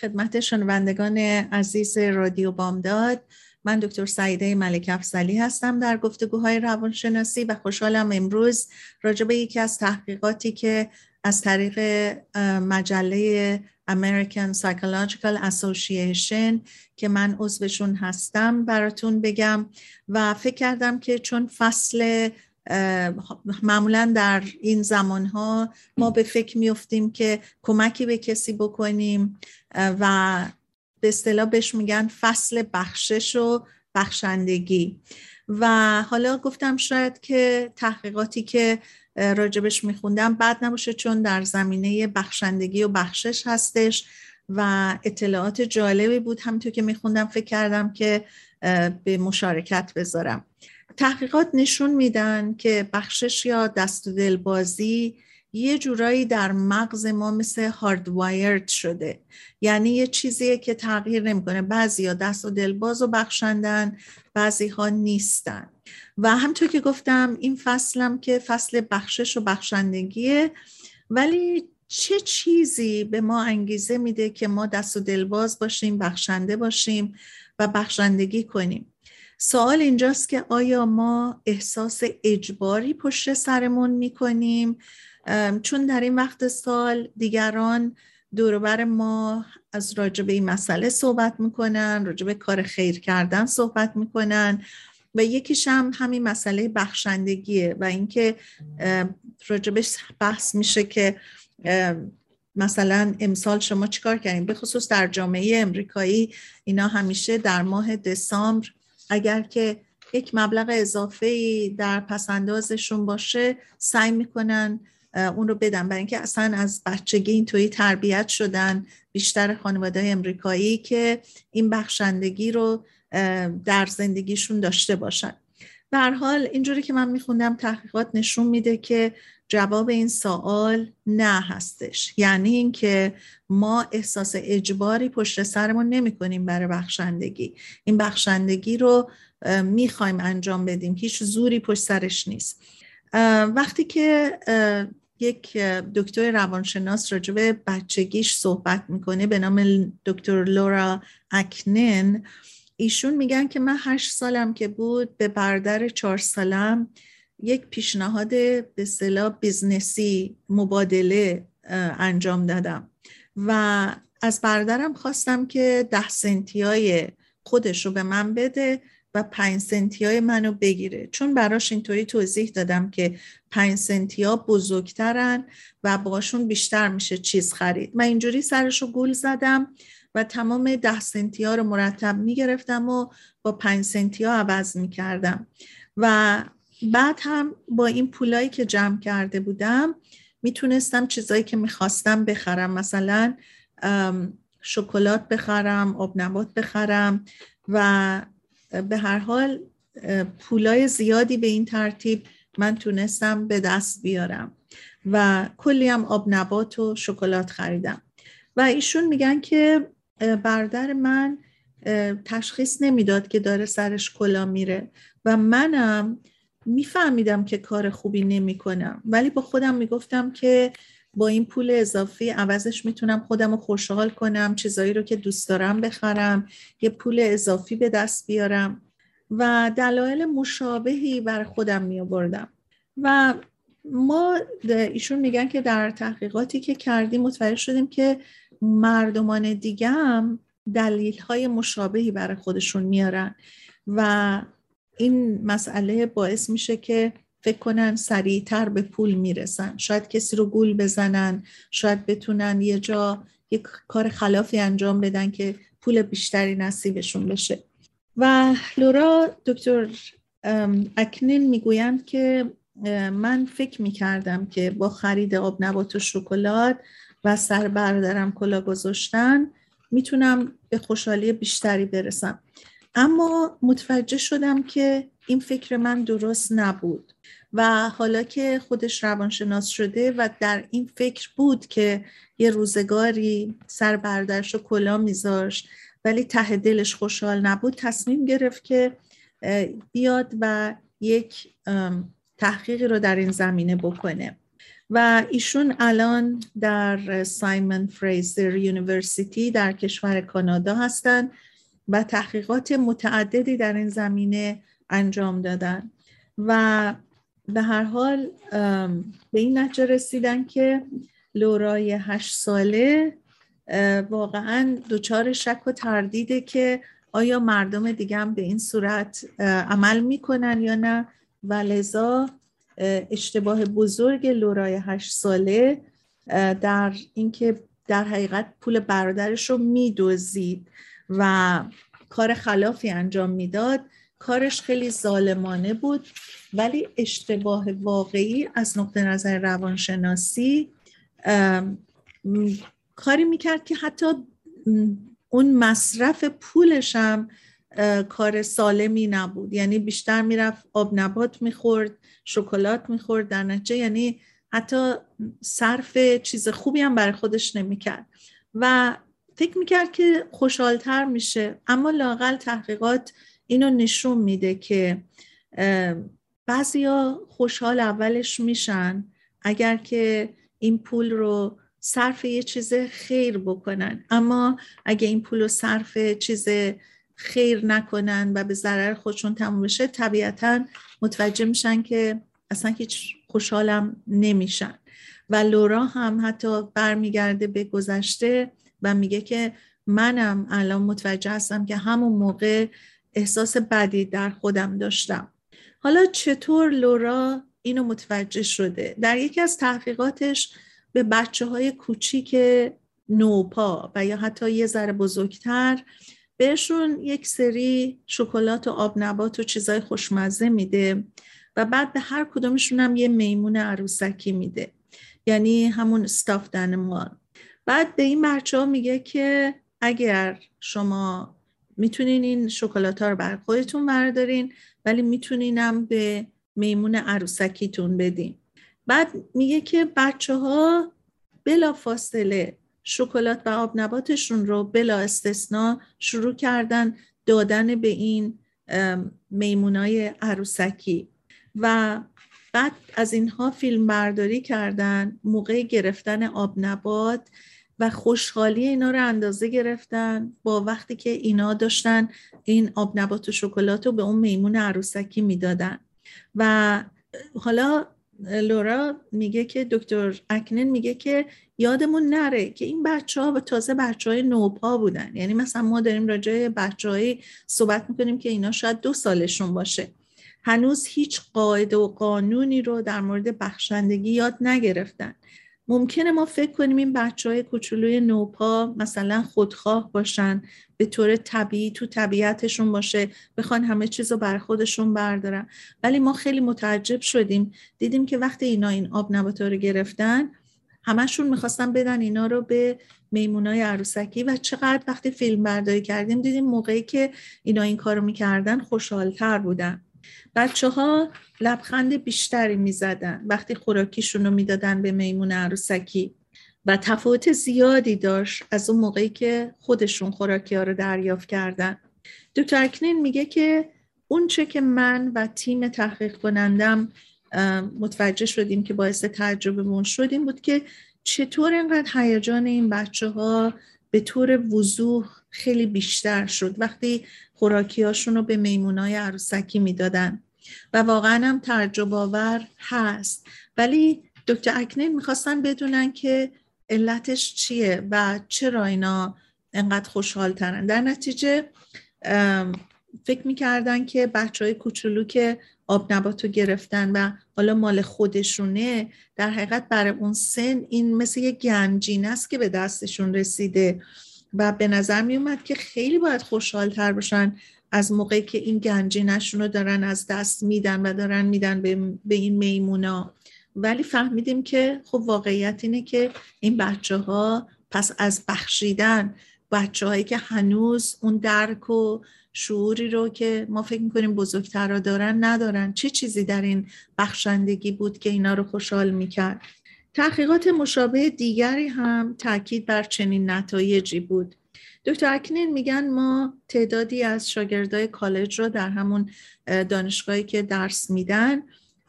خدمت شنوندگان عزیز رادیو بامداد. من دکتر سعیده ملک افزلی هستم در گفتگوهای روانشناسی و خوشحالم امروز راجع به یکی از تحقیقاتی که از طریق مجله American Psychological Association که من عضوشون هستم براتون بگم و فکر کردم که چون فصل معمولا در این زمان ها ما به فکر میفتیم که کمکی به کسی بکنیم و به اصطلاح بهش میگن فصل بخشش و بخشندگی. و حالا گفتم شاید که تحقیقاتی که راجبش میخوندم بد نباشه چون در زمینه بخشندگی و بخشش هستش و اطلاعات جالبی بود. همینطور که میخوندم فکر کردم که به مشارکت بذارم. تحقیقات نشون میدن که بخشش یا دست و دل بازی یه جورایی در مغز ما مثل هاردوایرد شده. یعنی یه چیزیه که تغییر نمی‌کنه. بعضی ها دست و دل باز و بخشندن بعضی ها نیستن. و همطور که گفتم این فصلم که فصل بخشش و بخشندگیه ولی چه چیزی به ما انگیزه میده که ما دست و دلباز باشیم بخشنده باشیم و بخشندگی کنیم؟ سوال اینجاست که آیا ما احساس اجباری پشت سرمون می‌کنیم؟ چون در این وقت سال دیگران دوربر ما از راجب این مسئله صحبت می‌کنن راجب کار خیر کردن صحبت می‌کنن و یکیش هم همین مسئله بخشندگیه و اینکه راجبش بحث میشه که مثلا امسال شما چیکار کردیم به خصوص در جامعه امریکایی اینا همیشه در ماه دسامبر اگر که یک مبلغ اضافه در پسندازشون باشه سعی می‌کنن اون رو بدن. برای اینکه اصلا از بچگی اینطوری تربیت شدن بیشتر خانواده امریکایی که این بخشندگی رو در زندگیشون داشته باشن. حال اینجوری که من میخوندم تحقیقات نشون میده که جواب این سوال نه هستش. یعنی اینکه ما احساس اجباری پشت سرمون نمی کنیم برای بخشندگی. این بخشندگی رو می‌خوایم انجام بدیم. هیچ زوری پشت سرش نیست. وقتی که یک دکتر روانشناس راجع به بچگیش صحبت می‌کنه به نام دکتر لورا اکنن ایشون میگن که من هشت سالم که بود به برادر چهار سالم یک پیشنهاد به اصطلاح business ی مبادله انجام دادم. و از برادرم خواستم که ده سنتی های خودش رو به من بده و پنج سنتی های منو بگیره. چون براش اینطوری توضیح دادم که پنج سنتی ها بزرگترن و باشون بیشتر میشه چیز خرید. من اینجوری سرش رو گول زدم و تمام ده سنتی ها رو مرتب می‌گرفتم و با پنج سنتی ها عوض می‌کردم. و بعد هم با این پولایی که جمع کرده بودم می‌تونستم چیزایی که می‌خواستم بخرم. مثلا شکلات بخرم آب نبات بخرم و به هر حال پولای زیادی به این ترتیب من تونستم به دست بیارم و کلی هم آب نبات و شکلات خریدم. و ایشون میگن که بردر من تشخیص نمی‌داد که داره سرش کلا میره و منم میفهمیدم که کار خوبی نمی کنم ولی با خودم می‌گفتم که با این پول اضافی عوضش می‌تونم خودم رو خوشحال کنم چیزایی رو که دوست دارم بخرم یه پول اضافی به دست بیارم و دلایل مشابهی بر خودم می آوردم و ما ایشون میگن که در تحقیقاتی که کردیم متوجه شدیم که مردمان دیگه هم دلیل های مشابهی برای خودشون میارن و این مسئله باعث میشه که فکر کنن سریعتر به پول می‌رسن. شاید کسی رو گول بزنن شاید بتونن یه جا یک کار خلافی انجام بدن که پول بیشتری نصیبشون بشه. و لورا دکتر اکنین می‌گویند که من فکر می کردم که با خرید آب نبات و شکلات و سر بردارم کلا گذاشتن می‌تونم به خوشحالی بیشتری برسم. اما متوجه شدم که این فکر من درست نبود و حالا که خودش روانشناس شده و در این فکر بود که یه روزگاری سر برادرش و کلاه میذاشت ولی ته دلش خوشحال نبود تصمیم گرفت که بیاد و یک تحقیقی رو در این زمینه بکنه. و ایشون الان در Simon Fraser University در کشور کانادا هستند و تحقیقات متعددی در این زمینه انجام دادن. و به هر حال به این نتیجه رسیدن که لورای هشت ساله واقعا دچار شک و تردیده که آیا مردم دیگه هم به این صورت عمل می‌کنن یا نه. و لذا اشتباه بزرگ لورای هشت ساله در اینکه در حقیقت پول برادرش رو میدوزید و کار خلافی انجام می‌داد. کارش خیلی ظالمانه بود ولی اشتباه واقعی از نقطه نظر روانشناسی کاری می‌کرد که حتی اون مصرف پولش هم کار سالمی نبود. یعنی بیشتر می‌رفت آب نبات می‌خورد شکلات می‌خورد در نتیجه یعنی حتی صرف چیز خوبی هم برای خودش نمی‌کرد. و فکر می‌کرد که خوشحالتر میشه اما لاقل تحقیقات اینو نشون میده که بعضیا خوشحال اولش میشن اگر که این پول رو صرف یه چیز خیر بکنن. اما اگه این پول رو صرف چیز خیر نکنن و به ضرر خودشون تموم بشه طبیعتا متوجه میشن که اصلا هیچ خوشحالم نمیشن. و لورا هم حتی برمیگرده به گذشته و میگه که منم الان متوجه هستم که همون موقع احساس بدی در خودم داشتم. حالا چطور لورا اینو متوجه شده؟ در یکی از تحقیقاتش به بچه های کوچیک نوپا و یا حتی یه ذره بزرگتر بهشون یک سری شکلات و آب نبات و چیزای خوشمزه میده و بعد به هر کدومشون هم یه میمون عروسکی میده. یعنی همون استاف دنمال بعد به این بچه ها میگه که اگر شما می‌تونین این شکلات ها رو بر خودتون بردارین ولی میتونینم به میمون عروسکیتون بدین. بعد میگه که بچه ها بلا فاصله شکلات و آب نباتشون رو بلا استثنا شروع کردن دادن به این میمونای عروسکی. و بعد از اینها فیلم برداری کردن موقع گرفتن آب نبات و خوشحالی اینا رو اندازه گرفتن با وقتی که اینا داشتن این آب نبات و شکلات رو به اون میمون عروسکی می‌دادن. و حالا لورا میگه که دکتر اکنن میگه که یادمون نره که این بچه ها و تازه بچه های نوپا بودن. یعنی مثلا ما داریم راجع بچه صحبت می‌کنیم که اینا شاید دو سالشون باشه. هنوز هیچ قاعده و قانونی رو در مورد بخشندگی یاد نگرفتن. ممکنه ما فکر کنیم این بچه های کوچولوی نوپا مثلا خودخواه باشن به طور طبیعی تو طبیعتشون باشه بخوان همه چیز رو بر خودشون بردارن. ولی ما خیلی متعجب شدیم. دیدیم که وقتی اینا این آب نباتا رو گرفتن همشون می‌خواستن بدن اینا رو به میمونای عروسکی و چقدر وقتی فیلم برداری کردیم دیدیم موقعی که اینا این کارو می‌کردن خوشحالتر بودن. بچه ها لبخند بیشتری می‌زدن وقتی خوراکیشون رو می‌دادن به میمون عروسکی و تفاوت زیادی داشت از اون موقعی که خودشون خوراکی ها رو دریافت کردن. دکتر اکنین میگه که اون چه که من و تیم تحقیق کنندم متوجه شدیم که باعث تعجبمون شدیم بود که چطور اینقدر هیجان این بچه ها به طور وضوح خیلی بیشتر شد. وقتی خوراکیاشون رو به میمونای عروسکی می‌دادن. و واقعا هم تعجب آور هست. ولی دکتر اکنین می‌خواستن بدونن که علتش چیه و چرا اینا انقدر خوشحال ترن در نتیجه فکر می‌کردن که بچه های کوچولو که آب نباتو گرفتن و حالا مال خودشونه در حقیقت برای اون سن این مثل یه گنجین است که به دستشون رسیده. و به نظر می اومد که خیلی باید خوشحال تر باشن از موقعی که این گنجینشون رو دارن از دست میدن و دارن میدن به, این میمونا. ولی فهمیدیم که خب واقعیت اینه که این بچه ها پس از بخشیدن بچه هایی که هنوز اون درک و شعوری رو که ما فکر می‌کنیم بزرگتر دارن ندارن. چه چیزی در این بخشندگی بود که اینا رو خوشحال می‌کرد؟ تحقیقات مشابه دیگری هم تاکید بر چنین نتایجی بود. دکتر اکنین میگن ما تعدادی از شاگردای کالج رو در همون دانشگاهی که درس میدن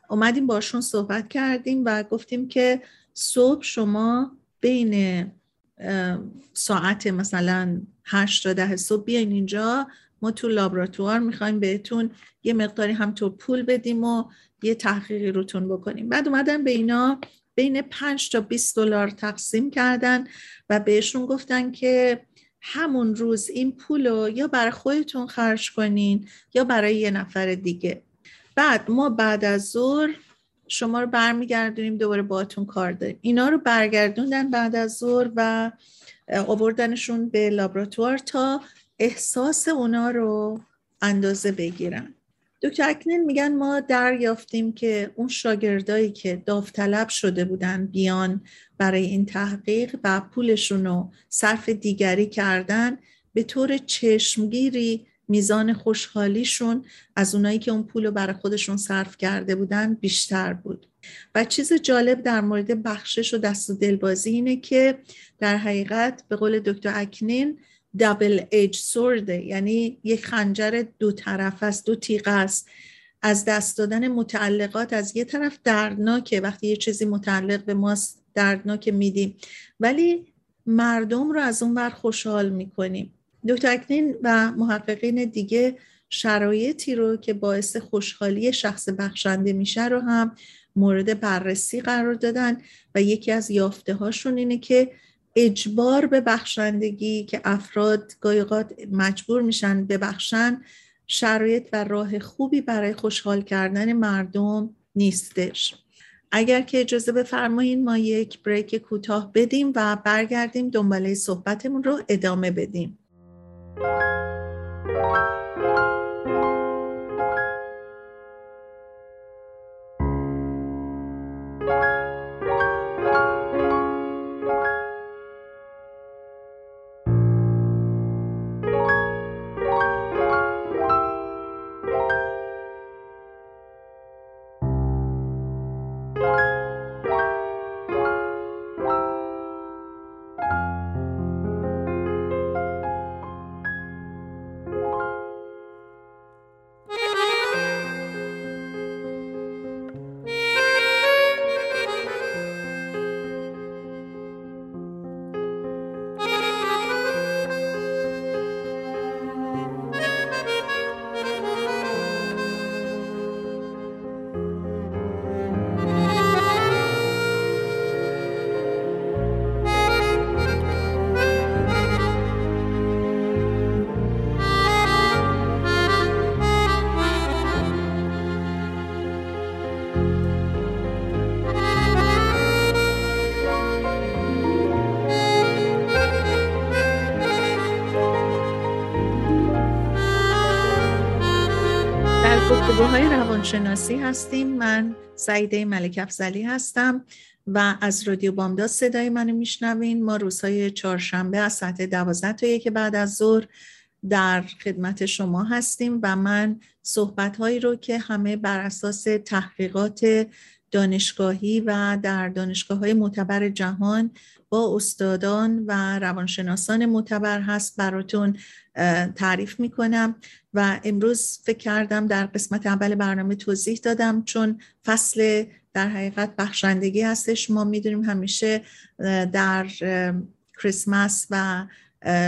اومدیم باشون صحبت کردیم و گفتیم که صبح شما بین ساعت مثلا هشت تا ده صبح بیاین اینجا ما تو لابراتوار می‌خوایم بهتون یه مقداری هم تو پول بدیم و یه تحقیقی روتون بکنیم. بعد اومدن به اینا بین 5 تا 20 دلار تقسیم کردن و بهشون گفتن که همون روز این پول رو یا برای خودتون خرج کنین یا برای یه نفر دیگه. بعد ما بعد از ظهر شما رو برمیگردونیم دوباره باتون کار داریم. اینا رو برگردوندن بعد از ظهر و آوردنشون به لابراتوار تا احساس اونا رو اندازه بگیرن. دکتر اکنین میگن ما دریافتیم که اون شاگردایی که داوطلب شده بودن بیان برای این تحقیق و پولشون رو صرف دیگری کردن به طور چشمگیری میزان خوشحالیشون از اونایی که اون پول رو برای خودشون صرف کرده بودن بیشتر بود. و چیز جالب در مورد بخشش و دست و دلبازی اینه که در حقیقت به قول دکتر اکنین دابل ایج سورده یعنی یک خنجر دو طرف است دو تیغ است. از دست دادن متعلقات از یه طرف دردناکه. وقتی یه چیزی متعلق به ماست دردناک میدیم. ولی مردم رو از اون بر خوشحال می‌کنیم. دکتر و محققین دیگه شرایطی رو که باعث خوشحالی شخص بخشنده میشه رو هم مورد بررسی قرار دادن و یکی از یافته هاشون اینه که اجبار به بخشندگی که افراد گایقات مجبور میشن ببخشن شرایط و راه خوبی برای خوشحال کردن مردم نیستش. اگر که اجازه بفرمایید ما یک بریک کوتاه بدیم و برگردیم دنباله صحبتمون رو ادامه بدیم. روانشناسی هستیم. من سعیده ملک افزلی هستم و از رادیو بامداد صدای منو میشنوین. ما روزهای چهارشنبه از ساعت دوازده تا یک بعد از ظهر در خدمت شما هستیم و من صحبت هایی رو که همه بر اساس تحقیقات دانشگاهی و در دانشگاه های معتبر جهان با استادان و روانشناسان معتبر هست براتون تعریف می‌کنم. و امروز فکر کردم در قسمت اول برنامه توضیح دادم چون فصل در حقیقت بخشندگی هستش. ما می‌دونیم همیشه در کریسمس و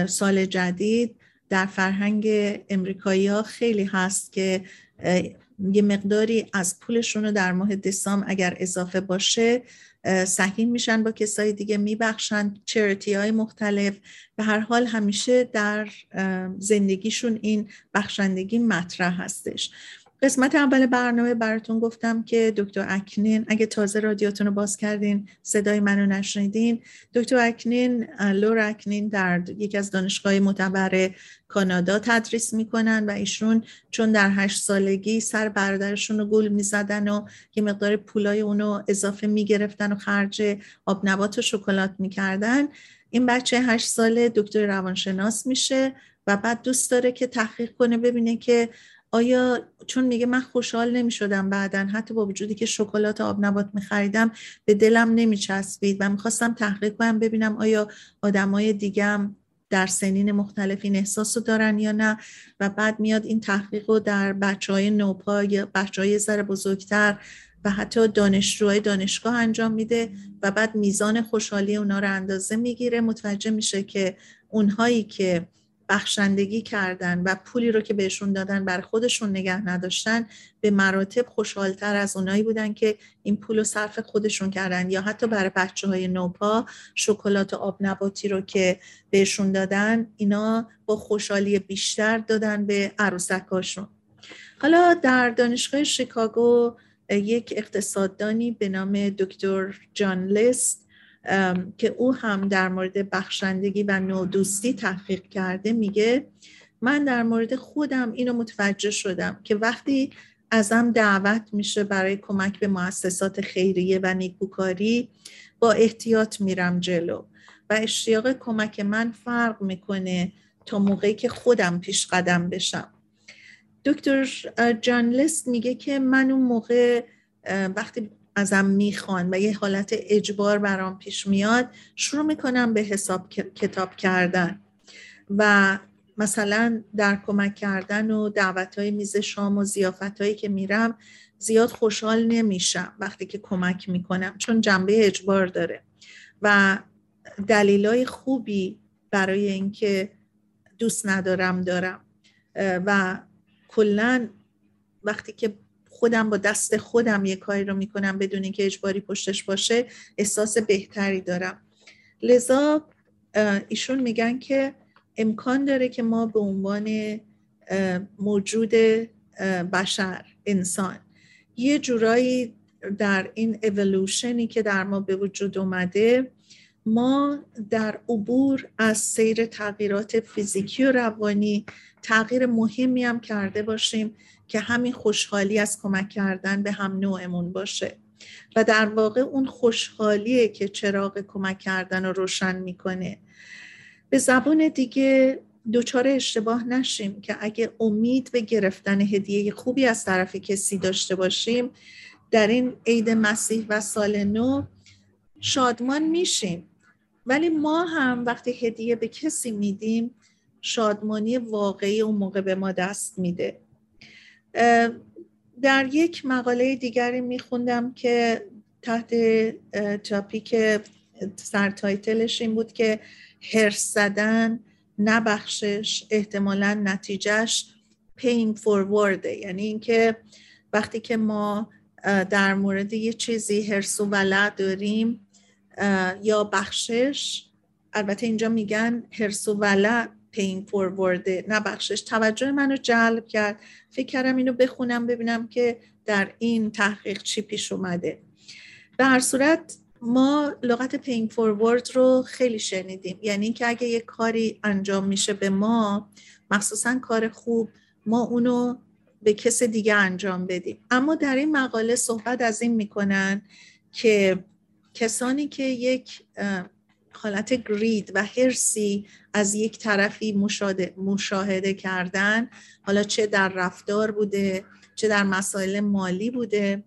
سال جدید در فرهنگ امریکایی ها خیلی هست که یه مقداری از پولشون رو در ماه دسامبر اگر اضافه باشه سهیم میشن با کسای دیگه میبخشن چریتی های مختلف. به هر حال همیشه در زندگیشون این بخشندگی مطرح هستش. قسمت اول برنامه براتون گفتم که دکتر اکنین اگه تازه رادیوتون رو باز کردین صدای منو نشنیدین. دکتر اکنین لور اکنین در یکی از دانشگاه معتبر کانادا تدریس می‌کنن و ایشون چون در هشت سالگی سر برادرشون رو گل می‌زدن و یه مقدار پولای اونو اضافه می‌گرفتن و خرج آب نبات و شکلات می‌کردن. این بچه هشت ساله دکتر روانشناس میشه و بعد دوست داره که تحقیق کنه ببینه که آیا چون میگه من خوشحال نمی شدم بعدا حتی با وجودی که شکلات آب نبات می خریدم به دلم نمی چسبید و می‌خواستم تحقیق کنم ببینم آیا آدمای دیگم در سنین مختلف این احساس رو دارن یا نه. و بعد میاد این تحقیق رو در بچه های نوپا یا بچه های ذره بزرگتر و حتی دانشجوهای دانشگاه انجام میده و بعد میزان خوشحالی اونا رو اندازه می‌گیره. متوجه میشه که اونهایی که بخشندگی کردن و پولی رو که بهشون دادن بر خودشون نگه نداشتن به مراتب خوشحالتر از اونایی بودن که این پول رو صرف خودشون کردن. یا حتی برای بچه های نوپا شکلات آب نباتی رو که بهشون دادن اینا با خوشحالی بیشتر دادن به عروسکاشون. حالا در دانشگاه شیکاگو یک اقتصاددانی به نام دکتر جان لیست که او هم در مورد بخشندگی و نودوستی تحقیق کرده میگه من در مورد خودم اینو متوجه شدم که وقتی ازم دعوت میشه برای کمک به مؤسسات خیریه و نیکوکاری با احتیاط میرم جلو و اشتیاق کمک من فرق می‌کنه تا موقعی که خودم پیش قدم بشم. دکتر جان لیست میگه که من اون موقع وقتی ازم می‌خوان و یه حالت اجبار برام پیش میاد شروع می‌کنم به حساب کتاب کردن. و مثلا در کمک کردن و دعوت های میز شام و زیافت هایی که میرم زیاد خوشحال نمیشم وقتی که کمک می‌کنم چون جنبه اجبار داره. و دلیلای خوبی برای اینکه دوست ندارم دارم. و کلا وقتی که خودم با دست خودم یه کاری رو می‌کنم بدون اینکه اجباری پشتش باشه احساس بهتری دارم. لذا ایشون میگن که امکان داره که ما به عنوان موجود بشر انسان یه جورایی در این اولوشنی که در ما به وجود اومده ما در عبور از سیر تغییرات فیزیکی و روانی تغییر مهمی هم کرده باشیم که همین خوشحالی از کمک کردن به هم نوعمون باشه. و در واقع اون خوشحالیه که چراغ کمک کردن رو روشن می‌کنه. به زبان دیگه دچار اشتباه نشیم که اگه امید به گرفتن هدیه خوبی از طرف کسی داشته باشیم در این عید مسیح و سال نو شادمان میشیم. ولی ما هم وقتی هدیه به کسی میدیم شادمانی واقعی اون موقع به ما دست میده. در یک مقاله دیگری میخوندم که تحت تاپیک سرتایتلش این بود که هرس زدن نبخشش احتمالا نتیجهش پین فورورده یعنی اینکه وقتی که ما در مورد یه چیزی هرس و ولع داریم یا بخشش البته اینجا میگن هرس و ولع پین فورورده نبخشش توجه منو جلب کرد. فکر کردم اینو بخونم ببینم که در این تحقیق چی پیش اومده. به هر صورت ما لغت پین فورورد رو خیلی شنیدیم. یعنی اینکه اگه یه کاری انجام میشه به ما مخصوصا کار خوب ما اونو به کس دیگه انجام بدیم. اما در این مقاله صحبت از این می‌کنن که کسانی که یک حالت گرید و هرسی از یک طرفی مشاهده, مشاهده کردن. حالا چه در رفتار بوده چه در مسائل مالی بوده.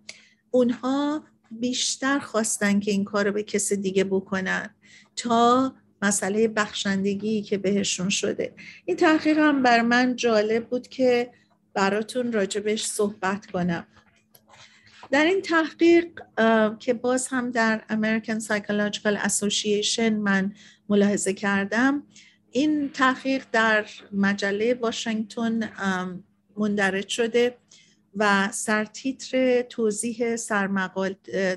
اونها بیشتر خواستن که این کار رو به کس دیگه بکنن تا مسئله بخشندگی که بهشون شده. این تحقیق هم بر من جالب بود که براتون راجبش صحبت کنم. در این تحقیق که باز هم در American Psychological Association من ملاحظه کردم این تحقیق در مجله واشنگتن مندرج شده و سرتیتر توضیح سرمقال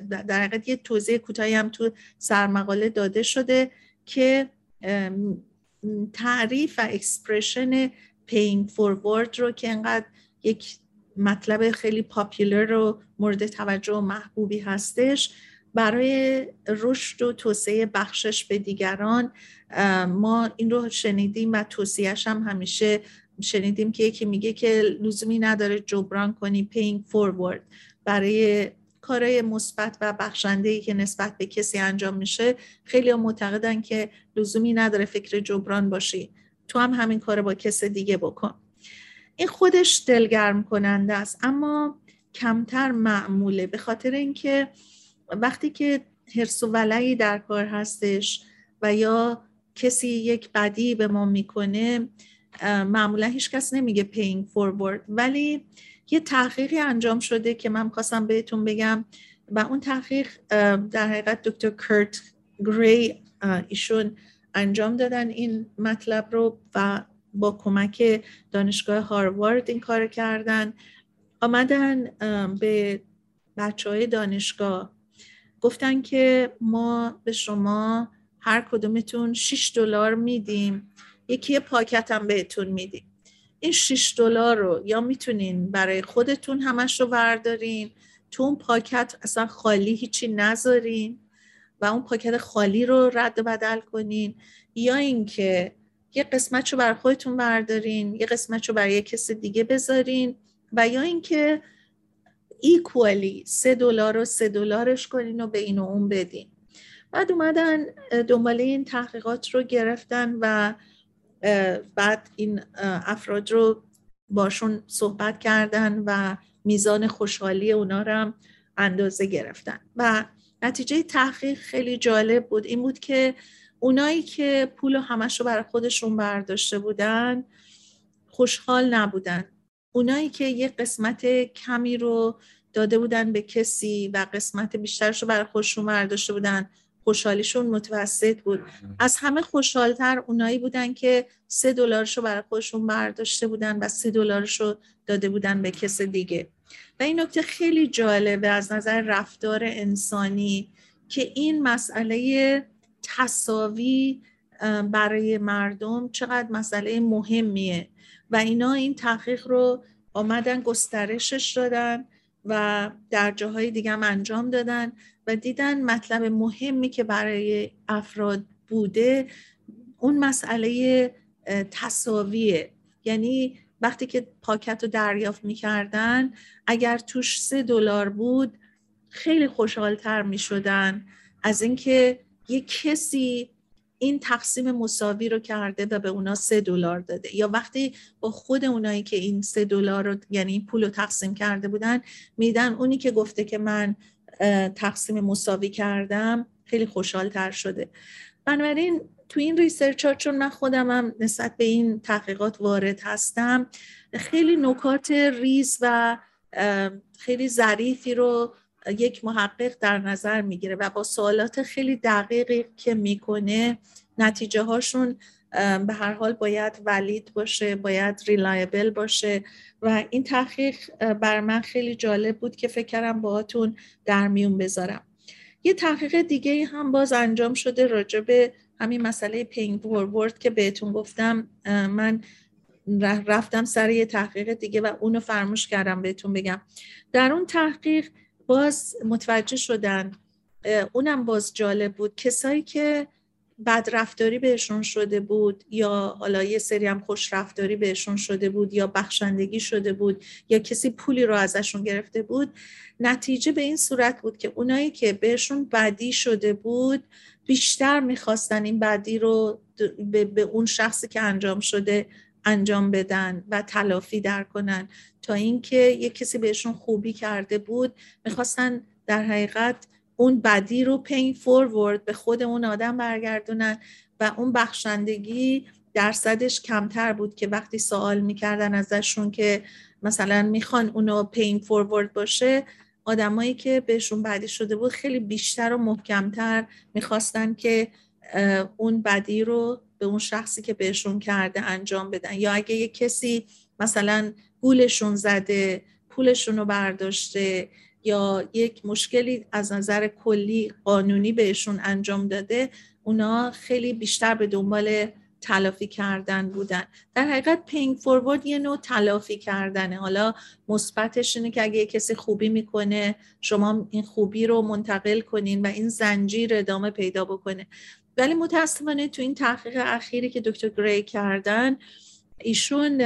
در حقیقت یه توضیح کوتاهی هم تو سرمقاله داده شده که تعریف و expression paying forward رو که انقدر یک مطلب خیلی popular و مورد توجه و محبوبی هستش. برای رشد و توسعه بخشش به دیگران ما این رو شنیدیم و توصیهش هم همیشه شنیدیم که یکی میگه که لزومی نداره جبران کنی paying forward برای کارهای مثبت و بخشنده که نسبت به کسی انجام میشه خیلی معتقدن که لزومی نداره فکر جبران باشی. تو هم همین کار با کس دیگه بکن. این خودش دلگرم کننده است اما کمتر معموله. به خاطر اینکه وقتی که حرس و ولعی در کار هستش و یا کسی یک بدی به ما می‌کنه معمولا هیچ کس نمیگه پینگ فورورد ولی یه تحقیقی انجام شده که من خواستم بهتون بگم و اون تحقیق در حقیقت دکتر کرت گری ایشون انجام دادن این مطلب رو و با کمک دانشگاه هاروارد این کار کردن. آمدن به بچه های دانشگاه. گفتن که ما به شما هر کدومتون 6 دلار میدیم. یکی پاکت هم بهتون میدیم. این 6 دلار رو یا می‌تونین برای خودتون همش رو بردارین تو اون پاکت اصلا خالی هیچی نذارین و اون پاکت خالی رو رد و بدل کنین. یا اینکه یه قسمت رو برای خودتون بردارین یه قسمت رو برای کس دیگه بذارین و یا اینکه ایکوالی سه دلار رو سه دلارش کنین و به این و اون بدین. بعد اومدن دنباله این تحقیقات رو گرفتن و بعد این افراد رو باشون صحبت کردن و میزان خوشحالی اونا رو هم اندازه گرفتن. و نتیجه تحقیق خیلی جالب بود. این بود که اونایی که پول همش رو برای خودشون برداشته بودن خوشحال نبودن. اونایی که یه قسمت کمی رو داده بودن به کسی و قسمت بیشترش رو برای خودشون برداشته بودن خوشحالیشون متوسط بود. از همه خوشحالتر اونایی بودن که سه دلارش رو برای خودشون برداشته بودن و سه دلارش رو داده بودن به کس دیگه. و این نکته خیلی جالبه از نظر رفتار انسانی که این مسئله تصاوی برای مردم چقدر مسئله مهمیه. و اینا این تحقیق رو آمدن گسترشش دادن و در جاهای دیگه هم انجام دادن و دیدن مطلب مهمی که برای افراد بوده اون مسئله تصاویه یعنی وقتی که پاکت رو دریافت می‌کردن اگر توش سه دلار بود خیلی خوشحالتر می‌شدن از اینکه یه کسی این تقسیم مساوی رو کرده و به اونا سه دلار داده. یا وقتی با خود اونایی که این سه دلار رو یعنی این پول رو تقسیم کرده بودن میدن اونی که گفته که من تقسیم مساوی کردم خیلی خوشحال تر شده. بنابراین تو این research ها چون من خودم هم نسبت به این تحقیقات وارد هستم خیلی نکات ریز و خیلی ظریفی رو یک محقق در نظر می‌گیره و با سوالات خیلی دقیقی که می‌کنه نتیجه هاشون به هر حال باید valid باشه باید reliable باشه و این تحقیق بر من خیلی جالب بود که فکر کردم باهاتون در میون بذارم. یه تحقیق دیگه هم باز انجام شده راجع به همین مسئله paying forward که بهتون گفتم. من رفتم سر یه تحقیق دیگه و اونو فراموش کردم بهتون بگم. در اون تحقیق باز متوجه شدن اونم باز جالب بود. کسایی که بد رفتاری بهشون شده بود یا حالا یه سری هم خوش رفتاری بهشون شده بود یا بخشندگی شده بود یا کسی پولی رو ازشون گرفته بود نتیجه به این صورت بود که اونایی که بهشون بدی شده بود بیشتر می‌خواستن این بدی رو به, اون شخصی که انجام شده انجام بدن و تلافی در کنن. تا اینکه یه کسی بهشون خوبی کرده بود می‌خواستن در حقیقت اون بدی رو پین فورورد به خود اون آدم برگردونن و اون بخشندگی درصدش کمتر بود که وقتی سوال می‌کردن ازشون که مثلا می‌خوان اونو پین فورورد باشه آدمایی که بهشون بدی شده بود خیلی بیشتر و محکمتر می‌خواستن که اون بدی رو به اون شخصی که بهشون کرده انجام بدن. یا اگه یه کسی مثلا گولشون زده پولشون رو برداشته یا یک مشکلی از نظر کلی قانونی بهشون انجام داده اونا خیلی بیشتر به دنبال تلافی کردن بودن. در حقیقت پینگ فوروارد یه نوع تلافی کردنه. حالا مثبتش اینه که اگه کسی خوبی می‌کنه شما این خوبی رو منتقل کنین و این زنجیر ادامه پیدا بکنه. ولی متاسفانه تو این تحقیق اخیری که دکتر گری کردن ایشون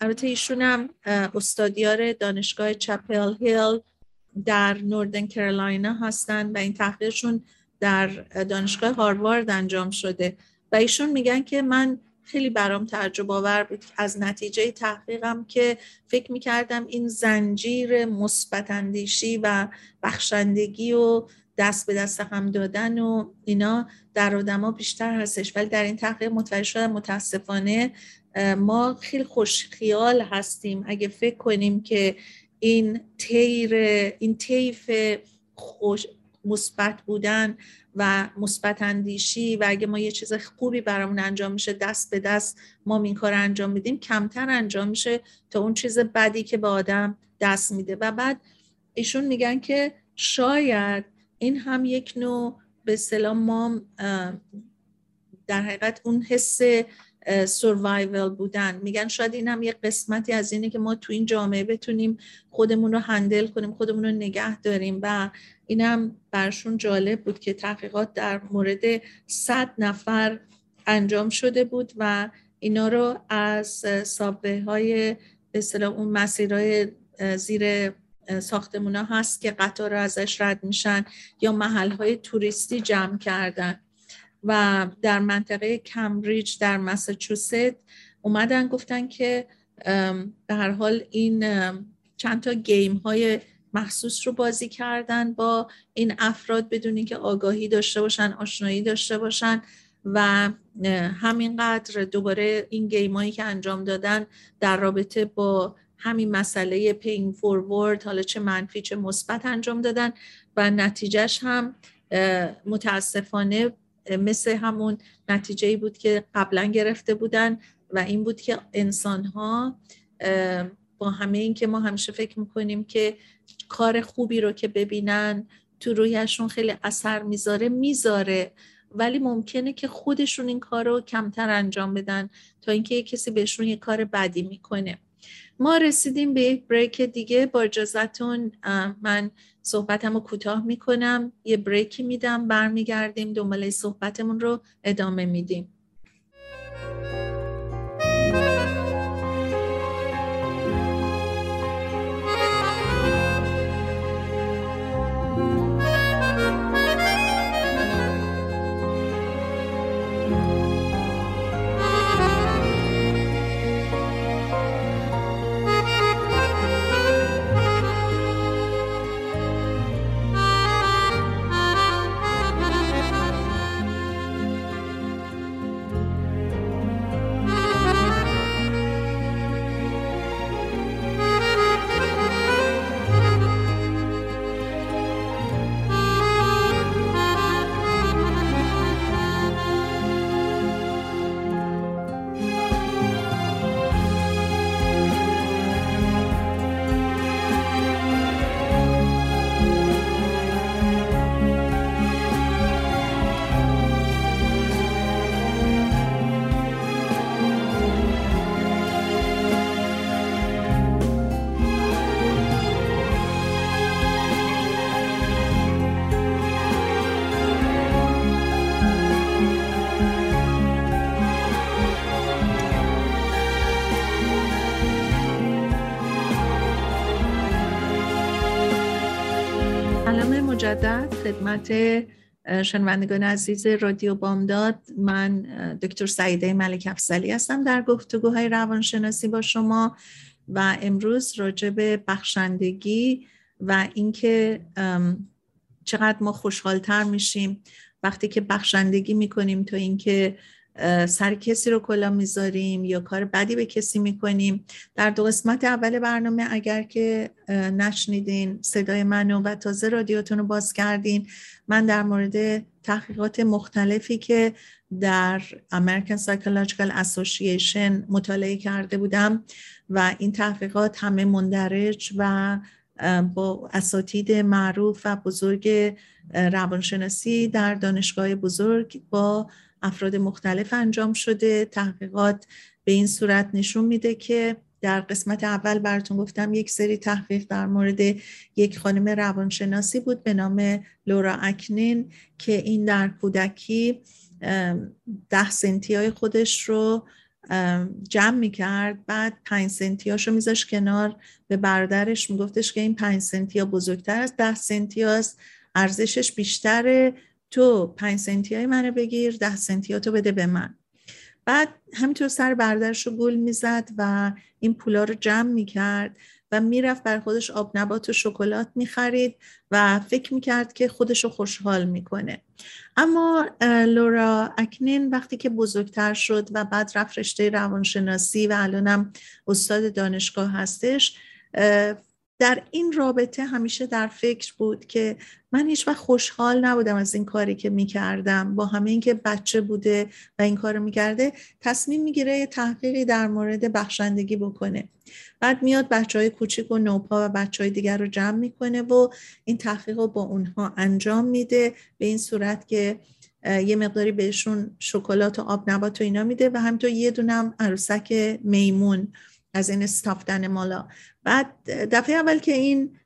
البته ایشون هم استادیار دانشگاه چپل هیل در نوردن کرولاینا هستن و این تحقیقشون در دانشگاه هاروارد انجام شده و ایشون میگن که من خیلی برام تعجب آور بود. از نتیجه تحقیقم که فکر می‌کردم این زنجیر مثبت اندیشی و بخشندگی و دست به دست هم دادن و اینا در آدما بیشتر هستش. ولی در این تحقیق متوجه شدم متاسفانه ما خیلی خوش خیال هستیم. اگه فکر کنیم که این تیر این طیف خوش مثبت بودن و مثبت اندیشی و اگه ما یه چیز خوبی برامون انجام میشه دست به دست ما این کار انجام میدیم کمتر انجام میشه تا اون چیز بدی که به آدم دست میده. و بعد ایشون میگن که شاید این هم یک نوع به سلام ما در حقیقت اون حس سروایول بودن. میگن شاید این هم یه قسمتی از اینه که ما تو این جامعه بتونیم خودمون رو هندل کنیم خودمون رو نگه داریم و این هم برشون جالب بود که تحقیقات در مورد صد نفر انجام شده بود و اینا رو از سابه های به اون مسیرهای زیر ساختمون ها هست که قطار ازش رد میشن یا محل های توریستی جمع کردن. و در منطقه کمبریج در مساچوست اومدن گفتن که به هر حال این چند تا گیم های محسوس رو بازی کردن با این افراد بدون که آگاهی داشته باشن آشنایی داشته باشن و همینقدر دوباره این گیم هایی که انجام دادن در رابطه با همین مسئله پینگ فورورد حالا چه منفی چه مثبت انجام دادن و نتیجهش هم متاسفانه مثل همون نتیجه بود که قبلا گرفته بودن و این بود که انسان ها با همه این که ما همیشه فکر می‌کنیم که کار خوبی رو که ببینن تو رویشون خیلی اثر می‌ذاره می‌ذاره. ولی ممکنه که خودشون این کار رو کمتر انجام بدن تا اینکه کسی بهشون یه کار بدی می‌کنه. ما رسیدیم به یک بریک دیگه. با اجازتون من صحبتم رو کوتاه می‌کنم. یه بریکی میدم برمیگردیم دنباله صحبتمون رو ادامه میدیم. مجدد خدمت شنوندگان عزیز رادیو بامداد. من دکتر سعیده ملک افسلی هستم در گفتگوهای روانشناسی با شما و امروز راجع به بخشندگی و اینکه چقدر ما خوشحالتر میشیم وقتی که بخشندگی می‌کنیم تا اینکه سر کسی رو کلا می‌ذاریم یا کار بدی به کسی می‌کنیم. در دو قسمت اول برنامه اگر که نشنیدین صدای منو و تازه رادیوتون رو باز کردین من در مورد تحقیقات مختلفی که در American Psychological Association مطالعه کرده بودم و این تحقیقات همه مندرج و با اساتید معروف و بزرگ روانشناسی در دانشگاه بزرگ با افراد مختلف انجام شده. تحقیقات به این صورت نشون میده که در قسمت اول براتون گفتم یک سری تحقیق در مورد یک خانم روانشناسی بود به نام لورا اکنین که این در کودکی ده سنتی های خودش رو جمع می‌کرد. بعد پنج سنتی هاشو میذاش کنار. به برادرش میگفتش که این پنج سنتی ها بزرگتر از ده سنتی هاست. ارزشش بیشتره. تو پنج سنتی های منو بگیر ده سنتی تو بده به من. بعد همینطور سر برادرش رو گل می‌زد و این پولا رو جمع می‌کرد و می‌رفت بر خودش آب نبات و شکلات می‌خرید و فکر می‌کرد که خودش رو خوشحال می‌کنه. اما لورا اکنین وقتی که بزرگتر شد و بعد رفت رشته روانشناسی و الانم استاد دانشگاه هستش در این رابطه همیشه در فکر بود که من هیچ وقت خوشحال نبودم از این کاری که می‌کردم. با همه اینکه بچه بوده و این کار می‌کرده تصمیم می‌گیره یه تحقیقی در مورد بخشندگی بکنه. بعد میاد بچه های کوچیک و نوپا و بچه های دیگر رو جمع می‌کنه و این تحقیق رو با اونها انجام میده. به این صورت که یه مقداری بهشون شکلات و آب نبات و اینا میده و همینطور یه دونم عروسک میمون. از این استافتن مالا. بعد دفعه اول که این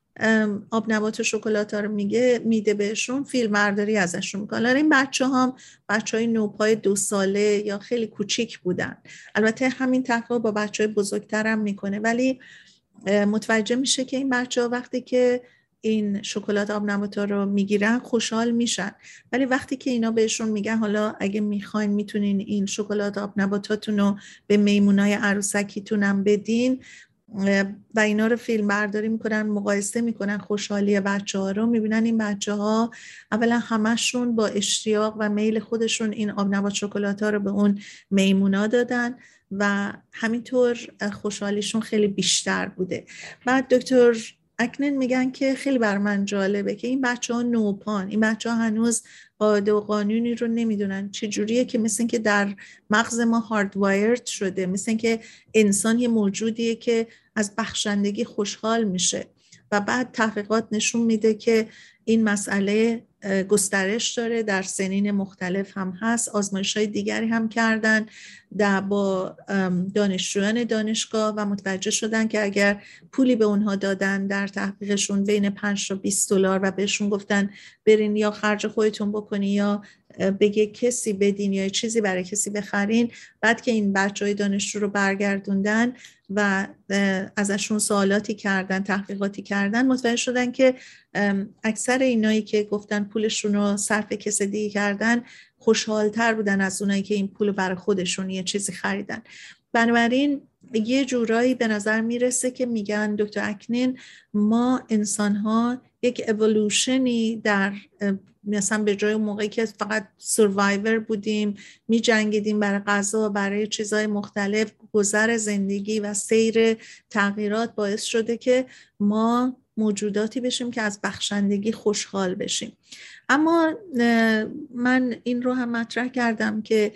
آب نبات و شکلات ها رو میگه میده بهشون فیلم برداری ازشون می‌کنه این بچه هم بچه های نوپای دو ساله یا خیلی کوچیک بودن. البته همین تحقیق با بچه های بزرگتر هم می‌کنه. ولی متوجه میشه که این بچه ها وقتی که این شکلات آب نباتا رو می‌گیرن خوشحال میشن. ولی وقتی که اینا بهشون میگن حالا اگه می‌خواین می‌تونین این شکلات آب نباتاتون رو به میمونای عروسکیتونم بدین. و اینا رو فیلم برداری می‌کنن مقایسه می‌کنن خوشحالی بچه ها رو. می‌بینن این بچه ها اولا همشون با اشتیاق و میل خودشون این آب نبات شکلات ها رو به اون میمونا دادن و همینطور خوشحالیشون خیلی بیشتر بوده. بعد دکتر اکنن میگن که خیلی بر من جالبه که این بچه ها نوپان. این بچه ها هنوز قاعده و قانونی رو نمی‌دونن. چجوریه که مثل که در مغز ما هاردوایرد شده. مثل که انسان یه موجودیه که از بخشندگی خوشحال میشه. و بعد تحقیقات نشون میده که این مسئله گسترش داره در سنین مختلف هم هست. آزمایش های دیگری هم کردن در با دانشجویان دانشگاه و متوجه شدن که اگر پولی به اونها دادن در تحقیقشون بین 5 تا 20 دلار و بهشون گفتن برین یا خرج خودتون بکنی یا بگه کسی بدین یا چیزی برای کسی بخرین. بعد که این بچه های دانشجو رو برگردوندن و ازشون سوالاتی کردن تحقیقاتی کردن متوجه شدن که اکثر اینایی که گفتن پولشون رو صرف کس دیگه کردن خوشحالتر بودن از اونایی که این پول برای خودشون یه چیزی خریدن. بنابراین یه جورایی به نظر می‌رسه که میگن دکتر اکنین ما انسان ها یک اولوشنی در مثلا به جای موقعی که فقط سروایور بودیم می جنگیدیم برای غذا برای چیزهای مختلف. گذر زندگی و سیر تغییرات باعث شده که ما موجوداتی بشیم که از بخشندگی خوشحال بشیم. اما من این رو هم مطرح کردم که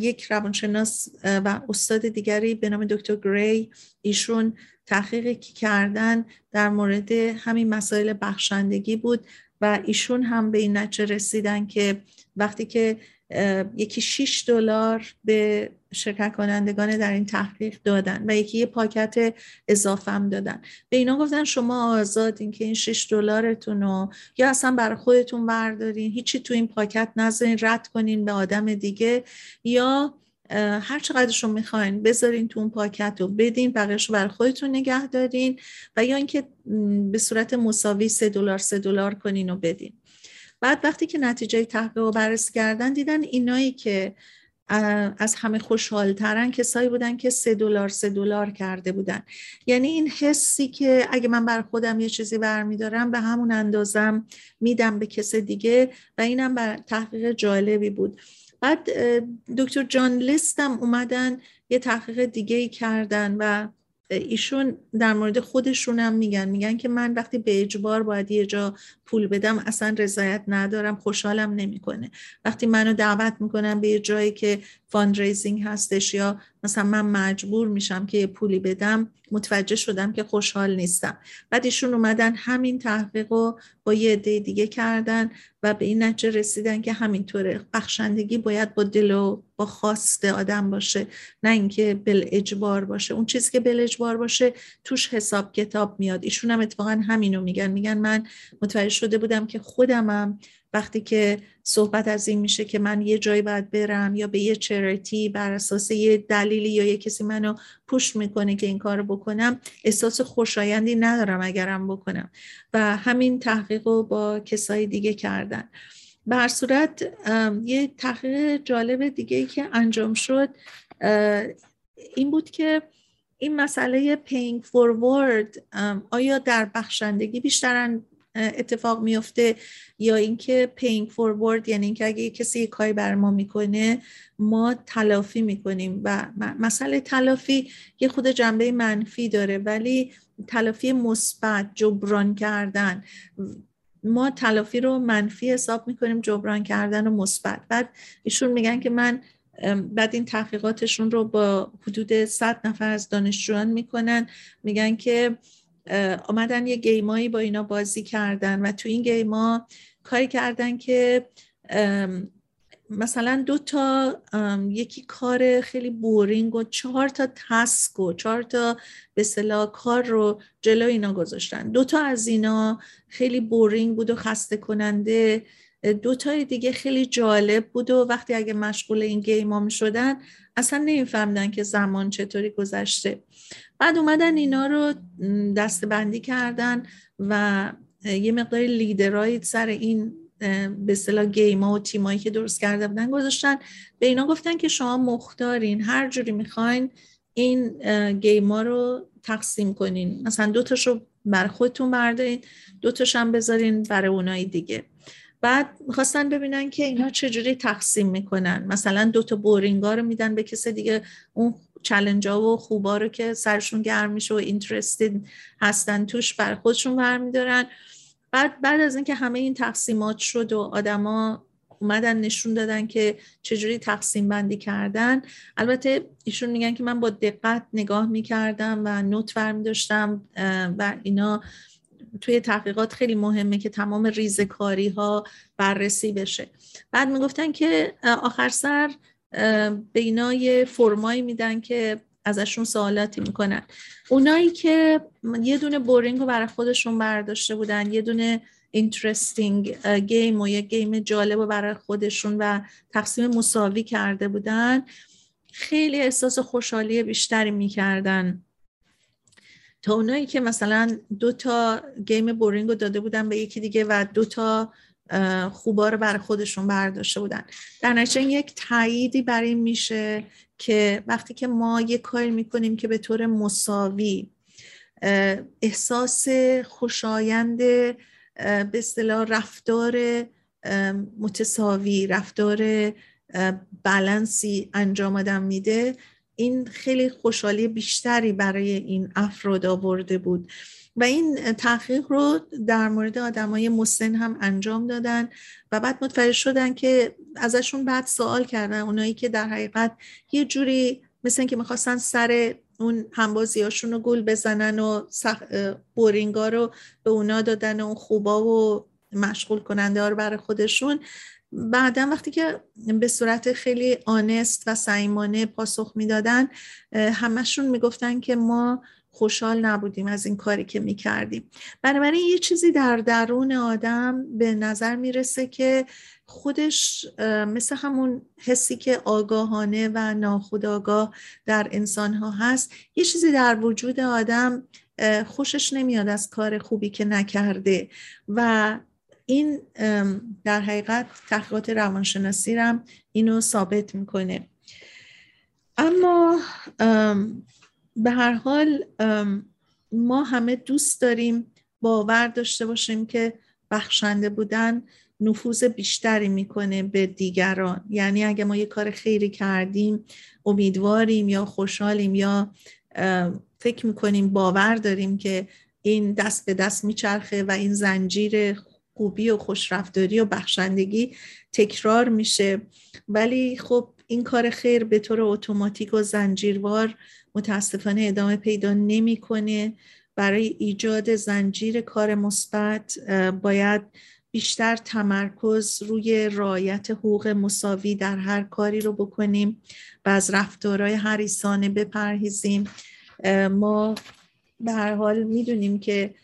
یک روانشناس و استاد دیگری به نام دکتر گری ایشون تحقیقی که کردن در مورد همین مسائل بخشندگی بود. و ایشون هم به این نتیجه رسیدن که وقتی که یکی 6 دلار به شرکت کنندگان در این تحقیق دادن و یکی یه پاکت اضافه هم دادن. به اینا گفتن شما آزادین که این 6 دلارتون رو یا اصلا برای خودتون بردارین هیچی تو این پاکت نذارین رد کنین به آدم دیگه یا هر چقدرشون می‌خواین بذارین تو اون پاکت رو بدین بقیهش رو برای خودتون نگه دارین و یا اینکه به صورت مساوی سه دلار سه دلار کنین و بدین. بعد وقتی که نتیجه تحقیق رو بررسی کردن دیدن اینایی که از همه خوشحالترن کسایی بودن که سه دلار سه دلار کرده بودن. یعنی این حسی که اگه من بر خودم یه چیزی برمیدارم به همون اندازم میدم به کس دیگه و اینم بر تحقیق جالبی بود. بعد دکتر جان لیست هم اومدن یه تحقیق دیگه ای کردن و ایشون در مورد خودشون هم میگن. میگن که من وقتی به اجبار باید یه جا پول بدم اصلا رضایت ندارم خوشحالم نمی‌کنه. وقتی منو دعوت می‌کنن به یه جایی که fundraising هستش یا مثلا من مجبور میشم که یه پولی بدم متوجه شدم که خوشحال نیستم. بعد ایشون اومدن همین تحقیق رو با یه عده دیگه کردن و به این نتیجه رسیدن که همینطوره. بخشندگی باید با دل و با خواست آدم باشه نه اینکه بل اجبار باشه. اون چیزی که بل اجبار باشه توش حساب کتاب میاد. ایشون هم اتفاقا همینو میگن. میگن من متوجه شده بودم که خودمم وقتی که صحبت از این میشه که من یه جایی باید برم یا به یه چریتی بر اساس یه دلیلی یا یه کسی منو پوش می‌کنه که این کار بکنم احساس خوشایندی ندارم اگرم بکنم. و همین تحقیق رو با کسای دیگه کردن. به صورت یه تحقیق جالب دیگه که انجام شد این بود که این مسئله paying forward آیا در بخشندگی بیشتر اتفاق میفته یا اینکه paying forward یعنی اینکه اگه کسی یک کاری بر ما می‌کنه ما تلافی می‌کنیم و مسئله تلافی یه خود جنبه منفی داره ولی تلافی مثبت جبران کردن. ما تلافی رو منفی حساب می‌کنیم جبران کردن و مثبت. بعد ایشون میگن که من بعد این تحقیقاتشون رو با حدود 100 نفر از دانشجویان می‌کنن میگن که آمدن یه game ایی با اینا بازی کردن و تو این game ا کاری کردن که مثلا دو تا یکی کار خیلی boring و چهار تا task و چهار تا به صلاح کار رو جلو اینا گذاشتن. دو تا از اینا خیلی بورینگ بود و خسته کننده دو تای دیگه خیلی جالب بود و وقتی اگه مشغول این گیم می شدن اصلا نمیفهمدن که زمان چطوری گذشته. بعد اومدن اینا رو دست بندی کردن و یه مقداری لیدرایی سر این به اصطلاح گیما و تیمایی که درست کرده بودن گذاشتن. به اینا گفتن که شما مختارین هر جوری می‌خواین این گیما رو تقسیم کنین. مثلا دو تاشو بر خودتون بردارین دو هم بذارین برای اونایی دیگه. بعد می‌خواستن ببینن که اینا چجوری تقسیم می‌کنن. مثلا دو تا بورینگا رو میدن به کسی دیگه اون چلنج ها و خوبا رو که سرشون گرم میشه و اینترستید هستن توش بر خودشون برمیدارن. بعد بعد از اینکه همه این تقسیمات شد و آدما اومدن نشون دادن که چجوری تقسیم بندی کردن البته ایشون میگن که من با دقت نگاه می‌کردم و note برمی داشتم و اینا توی تحقیقات خیلی مهمه که تمام ریزکاری ها بررسی بشه. بعد می‌گفتن که آخر سر به اینا یه فرمایی میدن که ازشون سوالاتی می‌کنن. اونایی که یه دونه boring رو برای خودشون برداشته بودن یه دونه interesting game و یه game جالب رو برای خودشون و تقسیم مساوی کرده بودن خیلی احساس خوشحالی بیشتری می‌کردن. تا اونایی که مثلا دو تا گیم بورینگ رو داده بودن به یکی دیگه و دو تا خوبا رو برای خودشون برداشته بودن. در نتیجه یک تاییدی برای این میشه که وقتی که ما یه کاری می‌کنیم که به طور مساوی احساس خوشایند به اصطلاح رفتار متساوی رفتار بلنسی انجام آدم میده. این خیلی خوشحالی بیشتری برای این افراد آورده بود. و این تحقیق رو در مورد آدمای مسن هم انجام دادن و بعد متوجه شدن که ازشون بعد سوال کردن. اونایی که در حقیقت یه جوری مثل که می‌خواستن سر اون همبازی رو گل بزنن و بورینگا رو به اونا دادن و اون خوبا و مشغول کننده ها رو برای خودشون بعدا وقتی که به صورت خیلی آنست و سعیمانه پاسخ می‌دادن همشون می‌گفتن که ما خوشحال نبودیم از این کاری که می‌کردیم. بنابراین یه چیزی در درون آدم به نظر می‌رسه که خودش مثل همون حسی که آگاهانه و ناخودآگاه در انسان ها هست یه چیزی در وجود آدم خوشش نمیاد از کار خوبی که نکرده و این در حقیقت تحقیقات روانشناسی هم اینو ثابت می‌کنه. اما به هر حال ما همه دوست داریم باور داشته باشیم که بخشنده بودن نفوذ بیشتری می‌کنه به دیگران. یعنی اگه ما یه کار خیری کردیم امیدواریم یا خوشحالیم یا فکر می‌کنیم باور داریم که این دست به دست میچرخه و این زنجیر خوبی و خوشرفتاری و بخشندگی تکرار میشه. ولی خب این کار خیر به طور اتوماتیک و زنجیروار متاسفانه ادامه پیدا نمی‌کنه. برای ایجاد زنجیر کار مثبت باید بیشتر تمرکز روی رعایت حقوق مساوی در هر کاری رو بکنیم و از رفتارهای حریصانه بپرهیزیم. ما به هر حال می‌دونیم که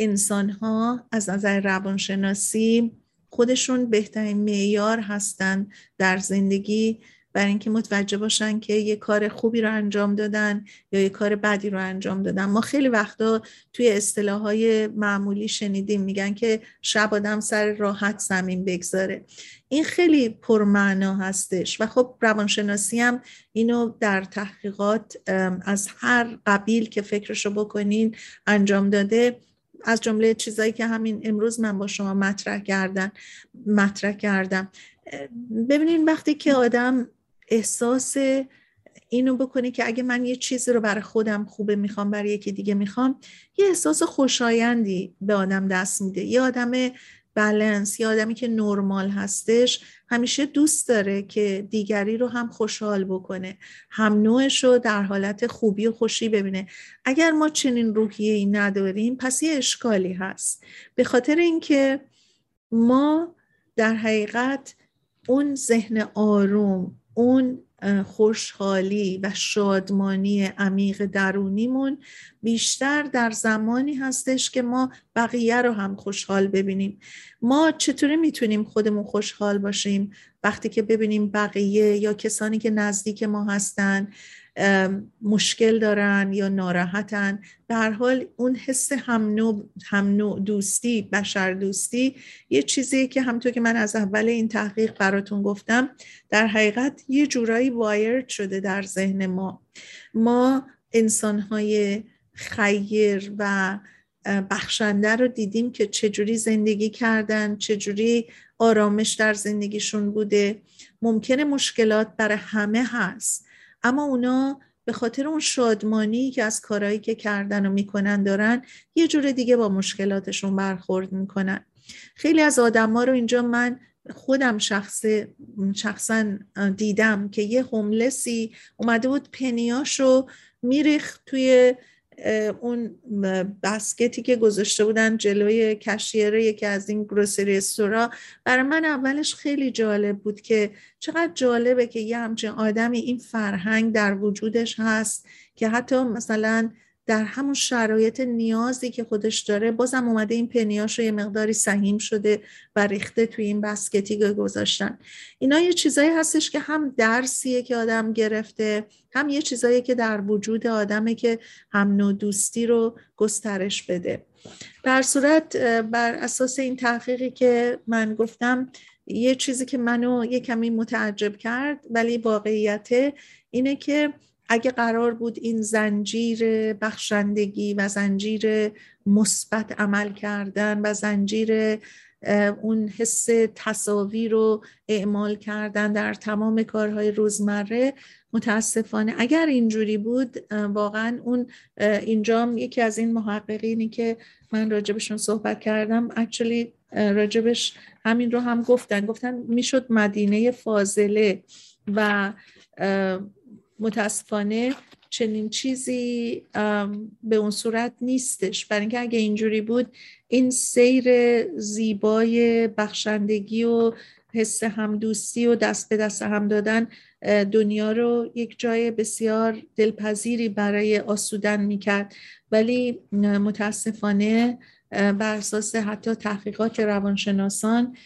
انسان ها از نظر روانشناسی خودشون بهترین معیار هستند در زندگی برای اینکه متوجه باشن که یه کار خوبی رو انجام دادن یا یه کار بدی رو انجام دادن. ما خیلی وقتا توی اصطلاح های معمولی شنیدیم میگن که شب آدم سر راحت زمین بگذاره. این خیلی پرمعنا هستش و خب روانشناسی هم اینو در تحقیقات از هر قبیل که فکرشو بکنین انجام داده. از جمله چیزایی که همین امروز من با شما مطرح کردن مطرح کردم. ببینین وقتی که آدم احساس اینو بکنه که اگه من یه چیزی رو برای خودم خوبه می‌خوام برای یکی دیگه می‌خوام یه احساس خوشایندی به آدم دست میده. یه آدم بلنس یه آدمی که نرمال هستش همیشه دوست داره که دیگری رو هم خوشحال بکنه. هم نوعش رو در حالت خوبی و خوشی ببینه. اگر ما چنین روحیه ای نداریم پس یه اشکالی هست. به خاطر اینکه ما در حقیقت اون ذهن آروم اون خوشحالی و شادمانی عمیق درونیمون بیشتر در زمانی هستش که ما بقیه رو هم خوشحال ببینیم. ما چطوری می‌تونیم خودمون خوشحال باشیم؟ وقتی که ببینیم بقیه یا کسانی که نزدیک ما هستن مشکل دارن یا ناراحتن. به هر حال اون حس هم نوع, هم نوع دوستی بشر دوستی یه چیزی که همطور که من از اول این تحقیق براتون گفتم در حقیقت یه جورایی وایرد شده در ذهن ما. ما انسانهای خیر و بخشنده رو دیدیم که چجوری زندگی کردن چجوری آرامش در زندگیشون بوده. ممکنه مشکلات برای همه هست. اما اونا به خاطر اون شادمانی که از کارهایی که کردن و می‌کنن دارن یه جور دیگه با مشکلاتشون برخورد می‌کنن. خیلی از آدم رو اینجا من خودم شخص شخصا دیدم که یه هوملسی اومده بود پنیاشو میریخت توی اون بسکتی که گذاشته بودن جلوی کشیر یکی از این گروسری استورا برای من اولش خیلی جالب بود که چقدر جالبه که یه همچین آدمی این فرهنگ در وجودش هست که حتی مثلا در همون شرایط نیازی که خودش داره بازم اومده این پنیاش رو یه مقداری سهیم شده و ریخته توی این بسکتی گذاشتن. اینا یه چیزایی هستش که هم درسیه که آدم گرفته هم یه چیزایی که در وجود آدمه که هم نوع دوستی رو گسترش بده. در صورت بر اساس این تحقیقی که من گفتم یه چیزی که منو یه کمی متعجب کرد ولی واقعیت اینه که اگه قرار بود این زنجیر بخشندگی و زنجیر مثبت عمل کردن و زنجیر اون حس تصاوی رو اعمال کردن در تمام کارهای روزمره متاسفانه اگر اینجوری بود واقعا اون اینجا یکی از این محققینی که من راجبشون صحبت کردم actually راجبش همین رو هم گفتن. گفتن می‌شد مدینه فاضله و متاسفانه چنین چیزی به اون صورت نیستش. برای اینکه اگه اینجوری بود این سیر زیبای بخشندگی و حس همدوستی و دست به دست هم دادن دنیا رو یک جای بسیار دلپذیری برای آسودن می‌کرد. ولی متاسفانه بر اساس حتی تحقیقات روانشناسان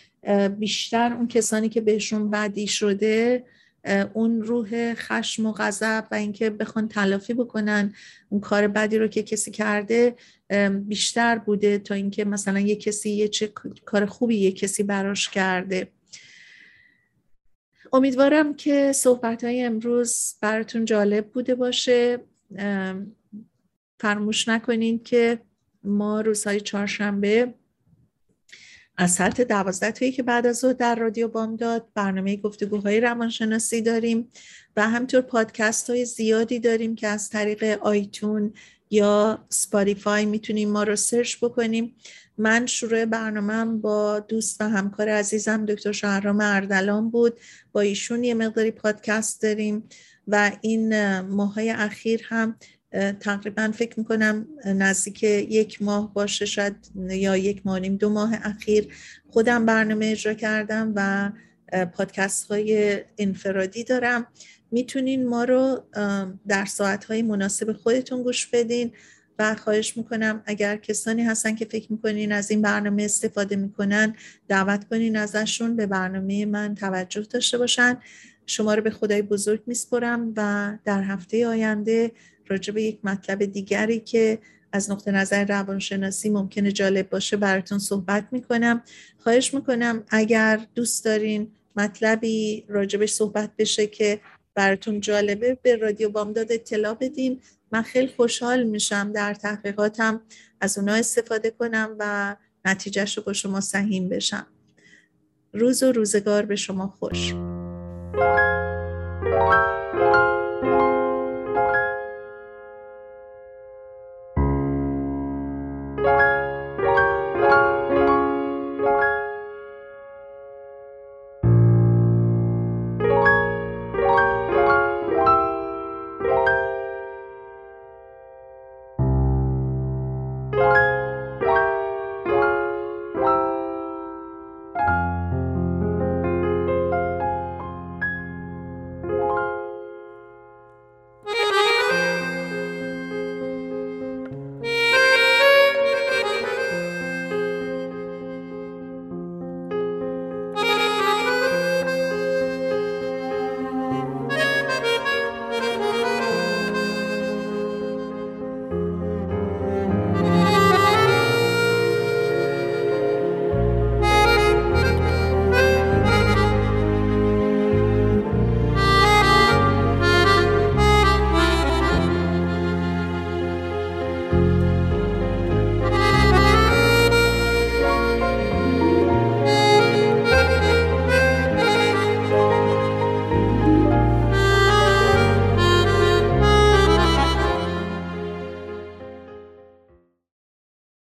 بیشتر اون کسانی که بهشون بدی شده اون روح خشم و غضب و اینکه بخوان تلافی بکنن اون کار بدی رو که کسی کرده بیشتر بوده تا اینکه مثلا یه کسی یه چه کار خوبی یه کسی براش کرده. امیدوارم که صحبت های امروز براتون جالب بوده باشه. فرموش نکنین که ما روزهای چهارشنبه از ساعت دوازده توی که بعد از ظهر در رادیو بامداد برنامه گفتگوهای روانشناسی داریم و همطور پادکست های زیادی داریم که از طریق آیتون یا سپاریفای می‌تونیم ما رو سرچ بکنیم. من شروع برنامهم با دوست و همکار عزیزم دکتر شهرام اردلان بود. با ایشون یه مقداری پادکست داریم و این ماهای اخیر هم تقریبا فکر می‌کنم نزدیک یک ماه باشه شاید یا یک ماه نیم دو ماه اخیر خودم برنامه اجرا کردم و پادکست های انفرادی دارم. می‌تونین ما رو در ساعت های مناسب خودتون گوش بدین و خواهش می‌کنم اگر کسانی هستن که فکر می‌کنین از این برنامه استفاده می‌کنن دعوت کنین ازشون به برنامه من توجه داشته باشن. شما رو به خدای بزرگ میسپرم و در هفته آینده راجع به یک مطلب دیگری که از نقطه نظر روانشناسی ممکنه جالب باشه براتون صحبت می‌کنم. خواهش می‌کنم اگر دوست دارین مطلبی راجبش صحبت بشه که براتون جالبه به رادیو بامداد اطلاع بدین. من خیلی خوشحال میشم در تحقیقاتم از اونا استفاده کنم و نتیجهش رو با شما سهیم بشم. روز و روزگار به شما خوش.